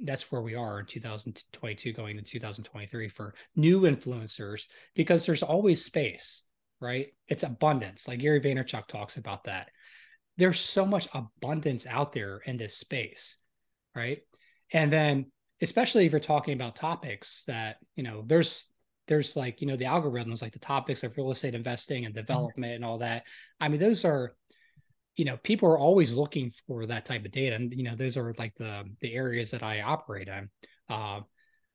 Speaker 3: that's where we are in 2022 going to 2023 for new influencers because there's always space right? It's abundance. Like gary vaynerchuk talks about that. There's so much abundance out there in this space right and then especially if you're talking about topics that you know there's there's like you know the algorithms like the topics of real estate investing and mm-hmm. development and all that. I mean those are you know people are always looking for that type of data. And you know those are like the the areas that i operate in. Uh,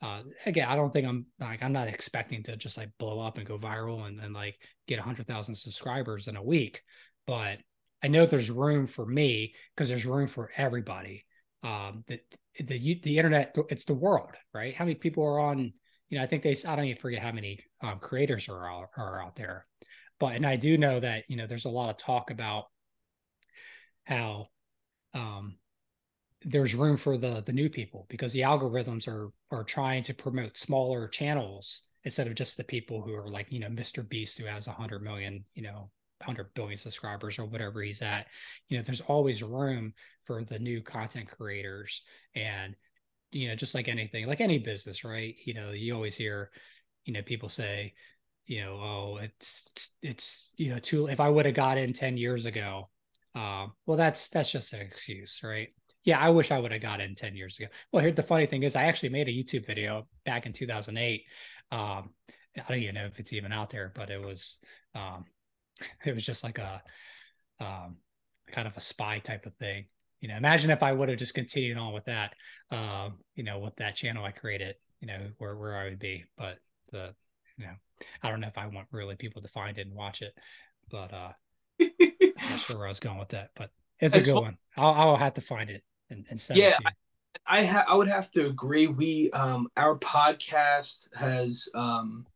Speaker 3: uh, again i don't think i'm like i'm not expecting to just like blow up and go viral and, and like get 100000 subscribers in a week. But i know there's room for me because there's room for everybody um, that the the internet it's the world right? How many people are on you know i think they i don't even forget how many um, creators are out, are out there. But and i do know that you know there's a lot of talk about how um, there's room for the the new people because the algorithms are are trying to promote smaller channels instead of just the people who are like you know mr beast who has 100 million you know 100 billion subscribers or whatever he's at you know there's always room for the new content creators. And you know just like anything like any business right? You know you always hear you know people say you know oh it's it's you know too if i would have got in 10 years ago uh, well that's that's just an excuse right? Yeah i wish i would have got in 10 years ago. Well here the funny thing is i actually made a youtube video back in 2008 um, i don't even know if it's even out there but it was um, it was just like a um, kind of a spy type of thing. You know, imagine if I would have just continued on with that, uh, you know, with that channel I created, you know, where where I would be. But the, you know, I don't know if I want really people to find it and watch it, but uh, I'm not sure where I was going with that. But it's a good fun. one. I'll, I'll have to find it and, and send
Speaker 1: yeah,
Speaker 3: it to you.
Speaker 1: I I, ha- I would have to agree. We um our podcast has um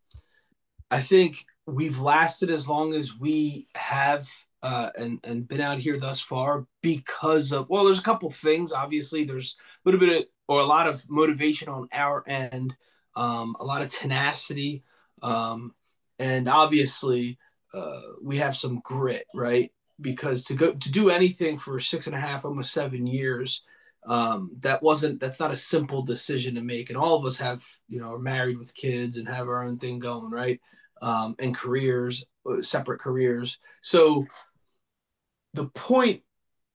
Speaker 1: I think we've lasted as long as we have uh, and and been out here thus far because of well, there's a couple things. Obviously, there's a little bit of, or a lot of motivation on our end, um, a lot of tenacity, um, and obviously uh, we have some grit, right? Because to go to do anything for six and a half, almost seven years, um, that wasn't that's not a simple decision to make. And all of us have you know are married with kids and have our own thing going, right? Um, and careers, uh, separate careers. So the point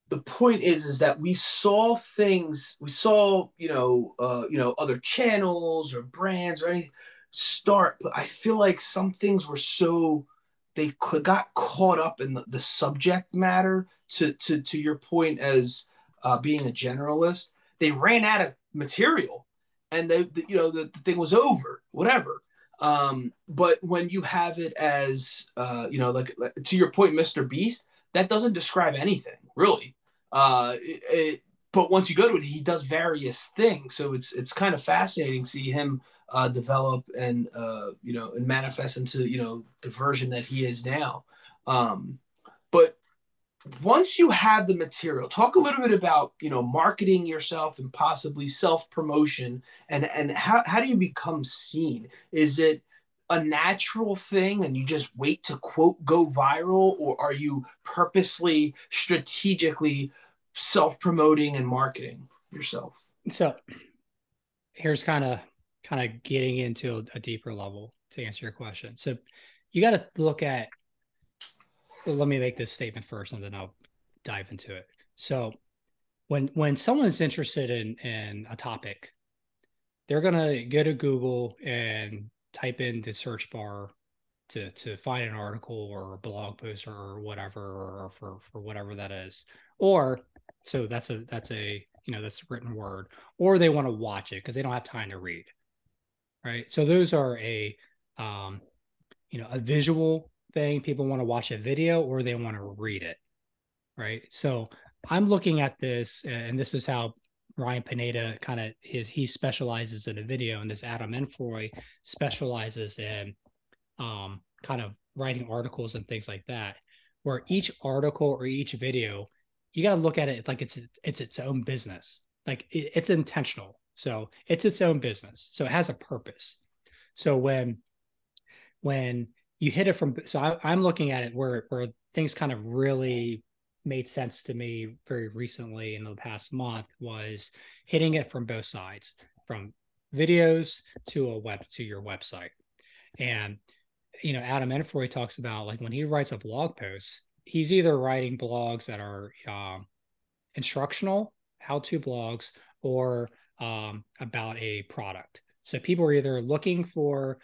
Speaker 1: the point is is that we saw things we saw you know uh, you know other channels or brands or anything start but i feel like some things were so they could, got caught up in the, the subject matter to to to your point as uh, being a generalist they ran out of material and they the, you know the, the thing was over whatever Um, but when you have it as, uh, you know, like, like to your point, Mr. Beast, that doesn't describe anything really. Uh, it, it, but once you go to it, he does various things. So it's it's kind of fascinating to see him uh, develop and uh, you know and manifest into you know the version that he is now. Um, but once you have the material, talk a little bit about you know marketing yourself and possibly self promotion and and how how do you become seen? Is it a natural thing and you just wait to quote go viral or are you purposely strategically self promoting and marketing yourself?
Speaker 3: So here's kind of kind of getting into a, deeper level to answer your question. So you got to look at. Well, let me make this statement first, and then I'll dive into it. So when when someone's interested in in a topic, they're gonna go to Google and type in the search bar to to find an article or a blog post or whatever or for for whatever that is or so that's a that's a you know that's written word or they want to watch it because they don't have time to read right so those are a um you know a visual thing people want to watch a video or they want to read it right so i'm looking at this and this is how Ryan Pineda kind of his he specializes in a video, and this Adam Enfroy specializes in um, kind of writing articles and things like that. Where each article or each video, you got to look at it like it's it's its own business. Like it, it's intentional, so it's its own business. So it has a purpose. So when when you hit it from, so I, I'm looking at it where where things kind of really made sense to me very recently in the past month was hitting it from both sides from videos to a web to your website. And you know adam enfroy talks about like when he writes a blog post he's either writing blogs that are um, instructional how-to blogs or um, about a product. So people are either looking for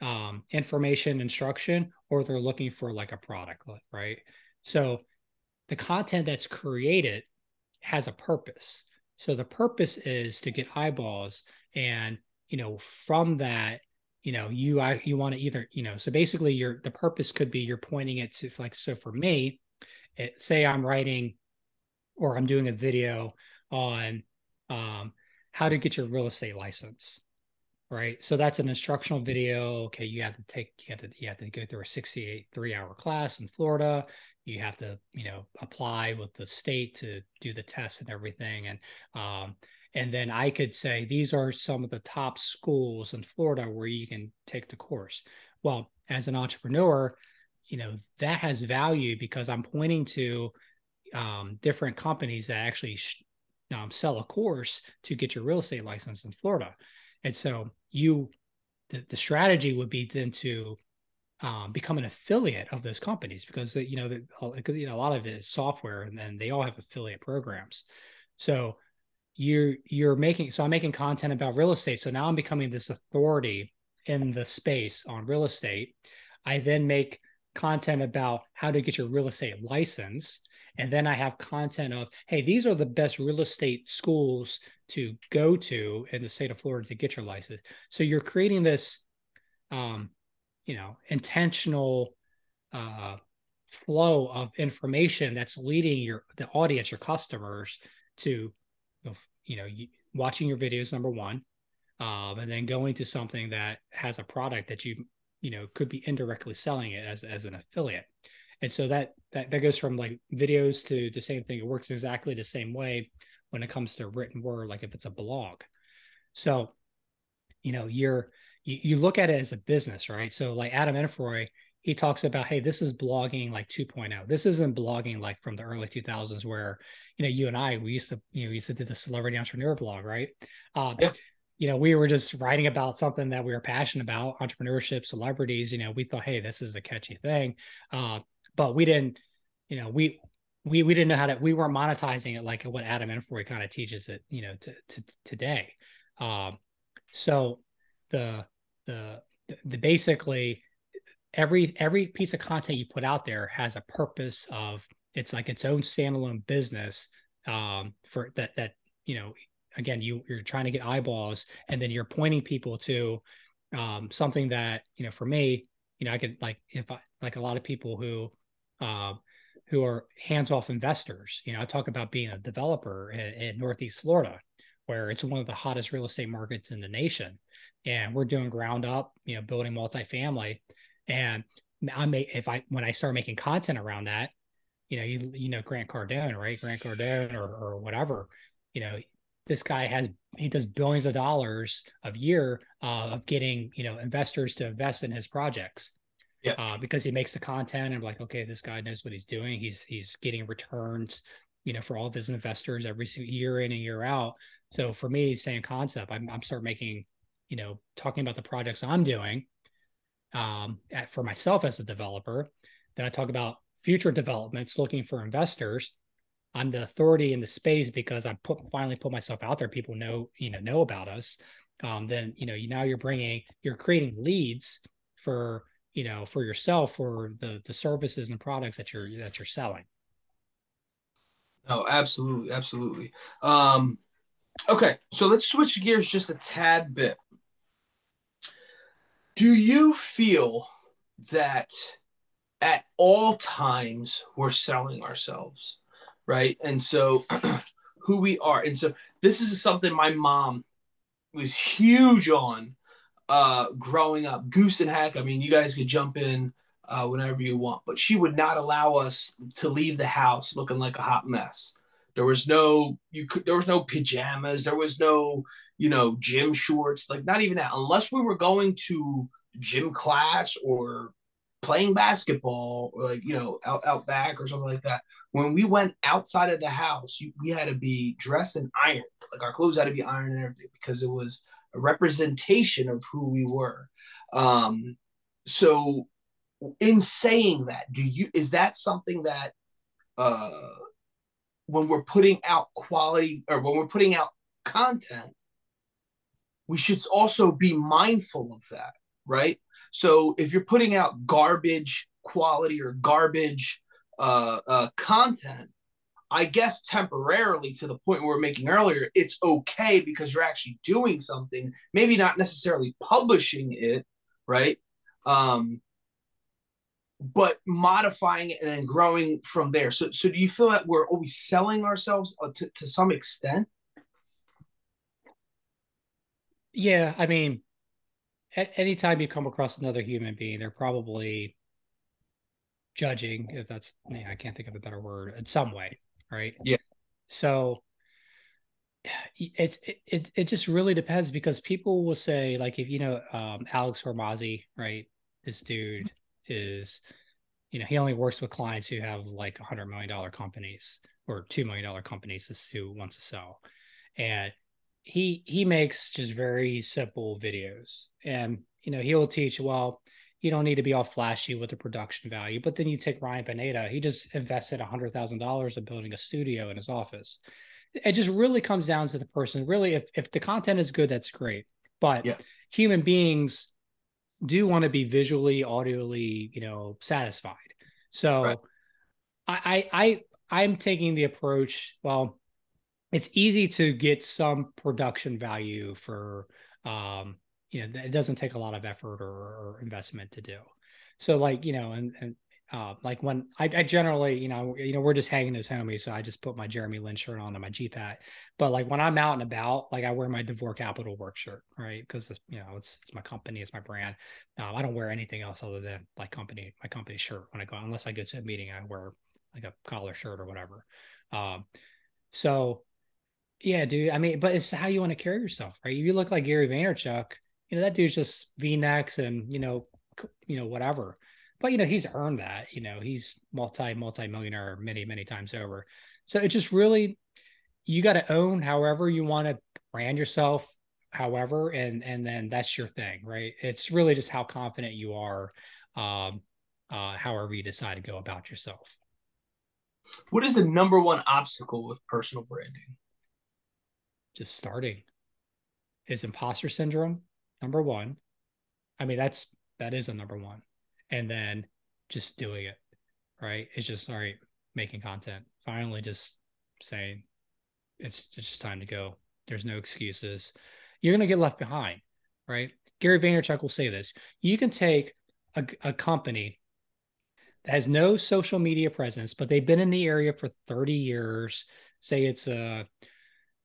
Speaker 3: um, information instruction or they're looking for like a product right so the content that's created has a purpose. So the purpose is to get eyeballs, and you know from that, you know you I, you want to either you know so basically your the purpose could be you're pointing it to like so for me, it, say I'm writing or I'm doing a video on um, how to get your real estate license right? So that's an instructional video. Okay, you have to take you have to you have to go through a 68 three hour class in Florida. You have to you know apply with the state to do the tests and everything, and um, and then I could say these are some of the top schools in Florida where you can take the course. Well, as an entrepreneur, you know that has value because I'm pointing to um, different companies that actually sh- um, sell a course to get your real estate license in Florida. And so you, the, the strategy would be then to um, become an affiliate of those companies because you know because you know a lot of it is software and then they all have affiliate programs. So you're you're making so I'm making content about real estate. So now I'm becoming this authority in the space on real estate. I then make content about how to get your real estate license and then I have content of, hey, these are the best real estate schools to go to in the state of Florida to get your license. So you're creating this, um, you know, intentional uh, flow of information that's leading your the audience, your customers, to, you know, watching your videos. Number one, um, and then going to something that has a product that you, you know, could be indirectly selling it as as an affiliate and so that that that goes from like videos to the same thing. It works exactly the same way when it comes to written word like if it's a blog. So you know you're you, you look at it as a business right? So like adam enfroy he talks about hey this is blogging like 2.0 this isn't blogging like from the early 2000s where you know you and i we used to you know we used to do the celebrity entrepreneur blog right? Um, yeah. you know, we were just writing about something that we were passionate about, entrepreneurship, celebrities. You know, we thought, hey, this is a catchy thing. Uh, but we didn't, you know, we we we didn't know how to we weren't monetizing it like what Adam Enfroy kind of teaches it, you know, to, to today. Um, so the the the basically every every piece of content you put out there has a purpose of it's like its own standalone business um, for that that you know again you you're trying to get eyeballs and then you're pointing people to um, something that you know for me you know i could like if i like a lot of people who uh, who are hands-off investors. You know i talk about being a developer in, in northeast florida where it's one of the hottest real estate markets in the nation. And we're doing ground up you know building multifamily. And i may if i when i start making content around that you know you you know grant cardone right? Grant cardone or, or whatever you know this guy has he does billions of dollars of year uh, of getting you know investors to invest in his projects
Speaker 1: yeah.
Speaker 3: uh, because he makes the content and like okay this guy knows what he's doing. He's he's getting returns you know for all of his investors every year in and year out. So for me same concept. I'm, I'm start making you know talking about the projects i'm doing um at, for myself as a developer. Then i talk about future developments looking for investors. I'm the authority in the space because I put finally put myself out there. People know, you know, know about us. Um, then you know, you now you're bringing, you're creating leads for you know for yourself for the the services and products that you're that you're selling.
Speaker 1: Oh, absolutely, absolutely. Um, okay, so let's switch gears just a tad bit. Do you feel that at all times we're selling ourselves? right? And so who we are. And so this is something my mom was huge on uh, growing up. Goose and Heck, I mean, you guys could jump in uh, whenever you want, but she would not allow us to leave the house looking like a hot mess. There was no you could there was no pajamas, there was no, you know, gym shorts, like not even that. Unless we were going to gym class or playing basketball or like, you know, out, out back or something like that when we went outside of the house, we had to be dressed and ironed. Like our clothes had to be ironed and everything because it was a representation of who we were. Um, so, in saying that, do you is that something that uh, when we're putting out quality or when we're putting out content, we should also be mindful of that, right? So if you're putting out garbage quality or garbage uh, uh, content, I guess temporarily to the point we were making earlier, it's okay because you're actually doing something, maybe not necessarily publishing it, right? Um, but modifying it and then growing from there. So, so do you feel that we're always selling ourselves uh, to, to some extent?
Speaker 3: Yeah, I mean, at any time you come across another human being, they're probably judging, if that's I can't think of a better word, in some way, right?
Speaker 1: Yeah.
Speaker 3: So it's it it just really depends because people will say like if you know um, Alex Hormozi, right? This dude is, you know, he only works with clients who have like a hundred million dollar companies or two million dollar companies who wants to sell, and he he makes just very simple videos, and you know he'll teach well you don't need to be all flashy with the production value. But then you take Ryan Pineda, he just invested $100,000 in building a studio in his office. It just really comes down to the person. Really, if, if the content is good, that's great. But yeah. human beings do want to be visually, audibly, you know, satisfied. So right. I, I, I, I'm taking the approach, well, it's easy to get some production value for um, you know it doesn't take a lot of effort or, or investment to do so like you know and and uh, like when I, I, generally, you know, you know, we're just hanging as homies, so I just put my Jeremy Lin shirt on and my GPAT. But like when I'm out and about, like I wear my Devore Capital work shirt, right? Because you know, it's it's my company, it's my brand. Um, I don't wear anything else other than like company, my company shirt when I go, unless I go to a meeting, I wear like a collar shirt or whatever. Um, so yeah, dude. I mean, but it's how you want to carry yourself, right? You look like Gary Vaynerchuk you know that dude's just v-necks and you know you know whatever. But you know he's earned that you know he's multi multi millionaire many many times over. So it just really you got to own however you want to brand yourself however and and then that's your thing right? It's really just how confident you are um uh however you decide to go about yourself.
Speaker 1: What is the number one obstacle with personal branding?
Speaker 3: Just starting. Is imposter syndrome number one. I mean, that's that is a number one. And then just doing it, right? It's just all right, making content. Finally, just saying it's just time to go. There's no excuses. You're gonna get left behind, right? Gary Vaynerchuk will say this you can take a, a company that has no social media presence, but they've been in the area for 30 years. Say it's a,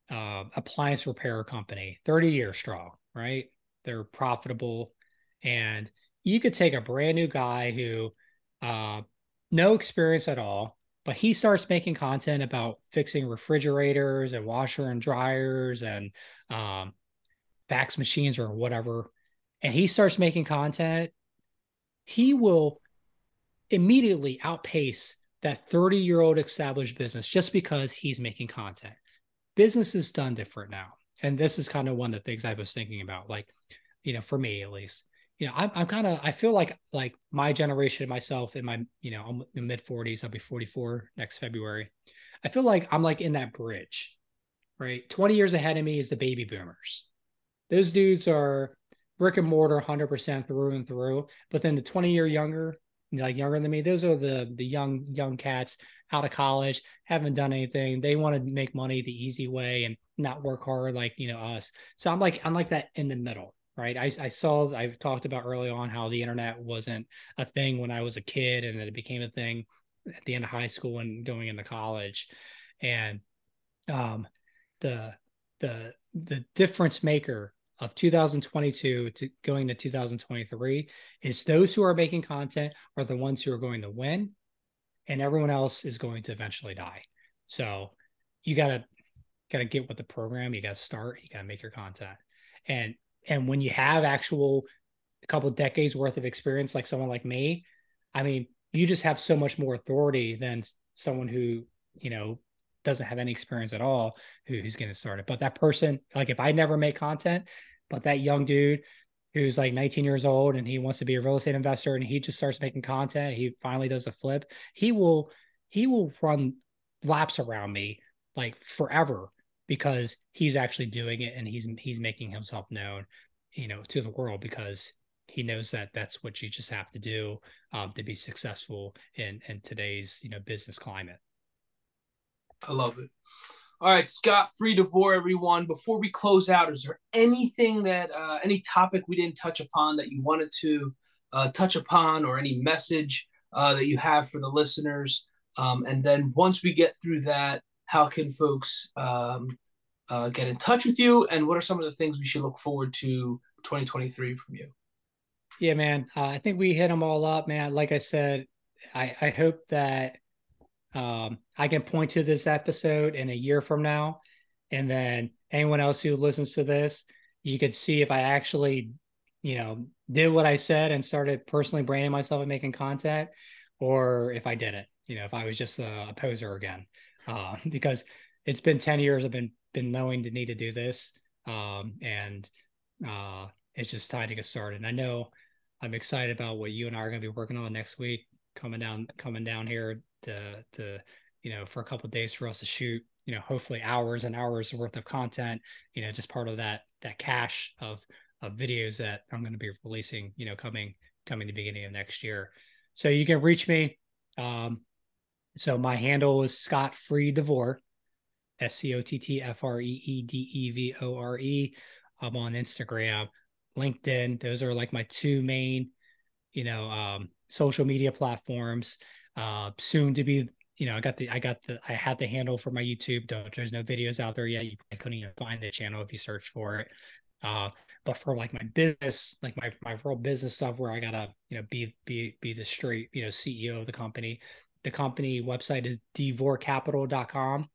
Speaker 3: a appliance repair company, 30 years strong, right? They're profitable. And you could take a brand new guy who uh, no experience at all, but he starts making content about fixing refrigerators and washer and dryers and um, fax machines or whatever. And he starts making content he will immediately outpace that 30 year old established business just because he's making content. Business is done different now and this is kind of one of the things i was thinking about like you know for me at least you know i'm, I'm kind of i feel like like my generation myself in my you know I'm in mid 40s i'll be 44 next february. I feel like i'm like in that bridge right? 20 years ahead of me is the baby boomers. Those dudes are brick and mortar 100% through and through but then the 20 year younger like younger than me. Those are the the young young cats out of college haven't done anything. They want to make money the easy way and not work hard like you know us. So i'm like i'm like that in the middle right? I, I saw i talked about early on how the internet wasn't a thing when i was a kid and it became a thing at the end of high school and going into college. And um the the the difference maker of 2022 to going to 2023 is those who are making content are the ones who are going to win and everyone else is going to eventually die. So you got to got to get with the program. You got to start. You got to make your content. And and when you have actual a couple decades worth of experience like someone like me i mean you just have so much more authority than someone who you know doesn't have any experience at all who, who's going to start it. But that person, like if I never make content, but that young dude who's like 19 years old and he wants to be a real estate investor and he just starts making content, he finally does a flip, he will he will run laps around me like forever because he's actually doing it and he's he's making himself known, you know, to the world because he knows that that's what you just have to do um, to be successful in in today's you know business climate.
Speaker 1: I love it. All right, Scott Free Devore, everyone. Before we close out, is there anything that, uh, any topic we didn't touch upon that you wanted to uh, touch upon, or any message uh, that you have for the listeners? Um, and then once we get through that, how can folks um, uh, get in touch with you? And what are some of the things we should look forward to 2023 from you?
Speaker 3: Yeah, man. Uh, I think we hit them all up, man. Like I said, I, I hope that um, I can point to this episode in a year from now, and then anyone else who listens to this, you could see if I actually, you know, did what I said and started personally branding myself and making content, or if I didn't, you know, if I was just a, a poser again, uh, because it's been ten years I've been been knowing to need to do this, um, and uh, it's just time to get started. And I know I'm excited about what you and I are going to be working on next week, coming down coming down here to to you know for a couple days for us to shoot you know hopefully hours and hours worth of content you know just part of that that cache of of videos that i'm going to be releasing you know coming coming the beginning of next year. So you can reach me um so my handle is scott free devore s-c-o-t-t-f-r-e-e-d-e-v-o-r-e i'm on instagram linkedin. Those are like my two main you know um social media platforms uh, soon to be, you know, I got the, I got the, I had the handle for my YouTube. Don't, there's no videos out there yet. You couldn't even find the channel if you search for it. Uh, but for like my business, like my my real business stuff, where I gotta, you know, be be be the straight, you know, CEO of the company. The company website is devorecapital.com.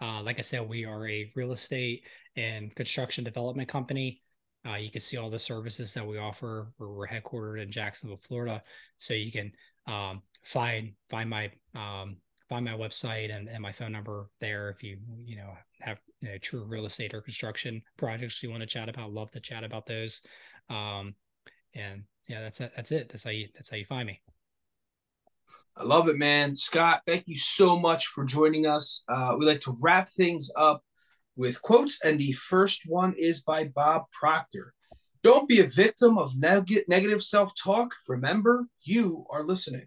Speaker 3: Uh, like I said, we are a real estate and construction development company. Uh, you can see all the services that we offer. We're, we're headquartered in Jacksonville, Florida, so you can um, find find my um, find my website and, and my phone number there if you you know have you know, true real estate or construction projects you want to chat about love to chat about those um, and yeah that's it that's it that's how you that's how you find me
Speaker 1: I love it, man. Scott, thank you so much for joining us. Uh, we like to wrap things up with quotes, and the first one is by Bob Proctor. Don't be a victim of neg- negative self talk. Remember, you are listening.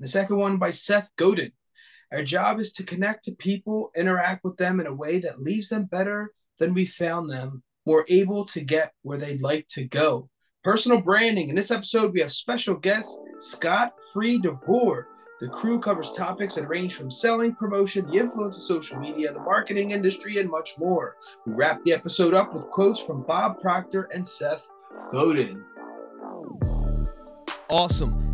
Speaker 1: The second one by Seth Godin. Our job is to connect to people, interact with them in a way that leaves them better than we found them, more able to get where they'd like to go.
Speaker 5: personal branding. In this episode, we have special guest Scott Free DeVore. The crew covers topics that range from selling, promotion, the influence of social media, the marketing industry, and much more. We wrap the episode up with quotes from Bob Proctor and Seth Godin.
Speaker 1: Awesome.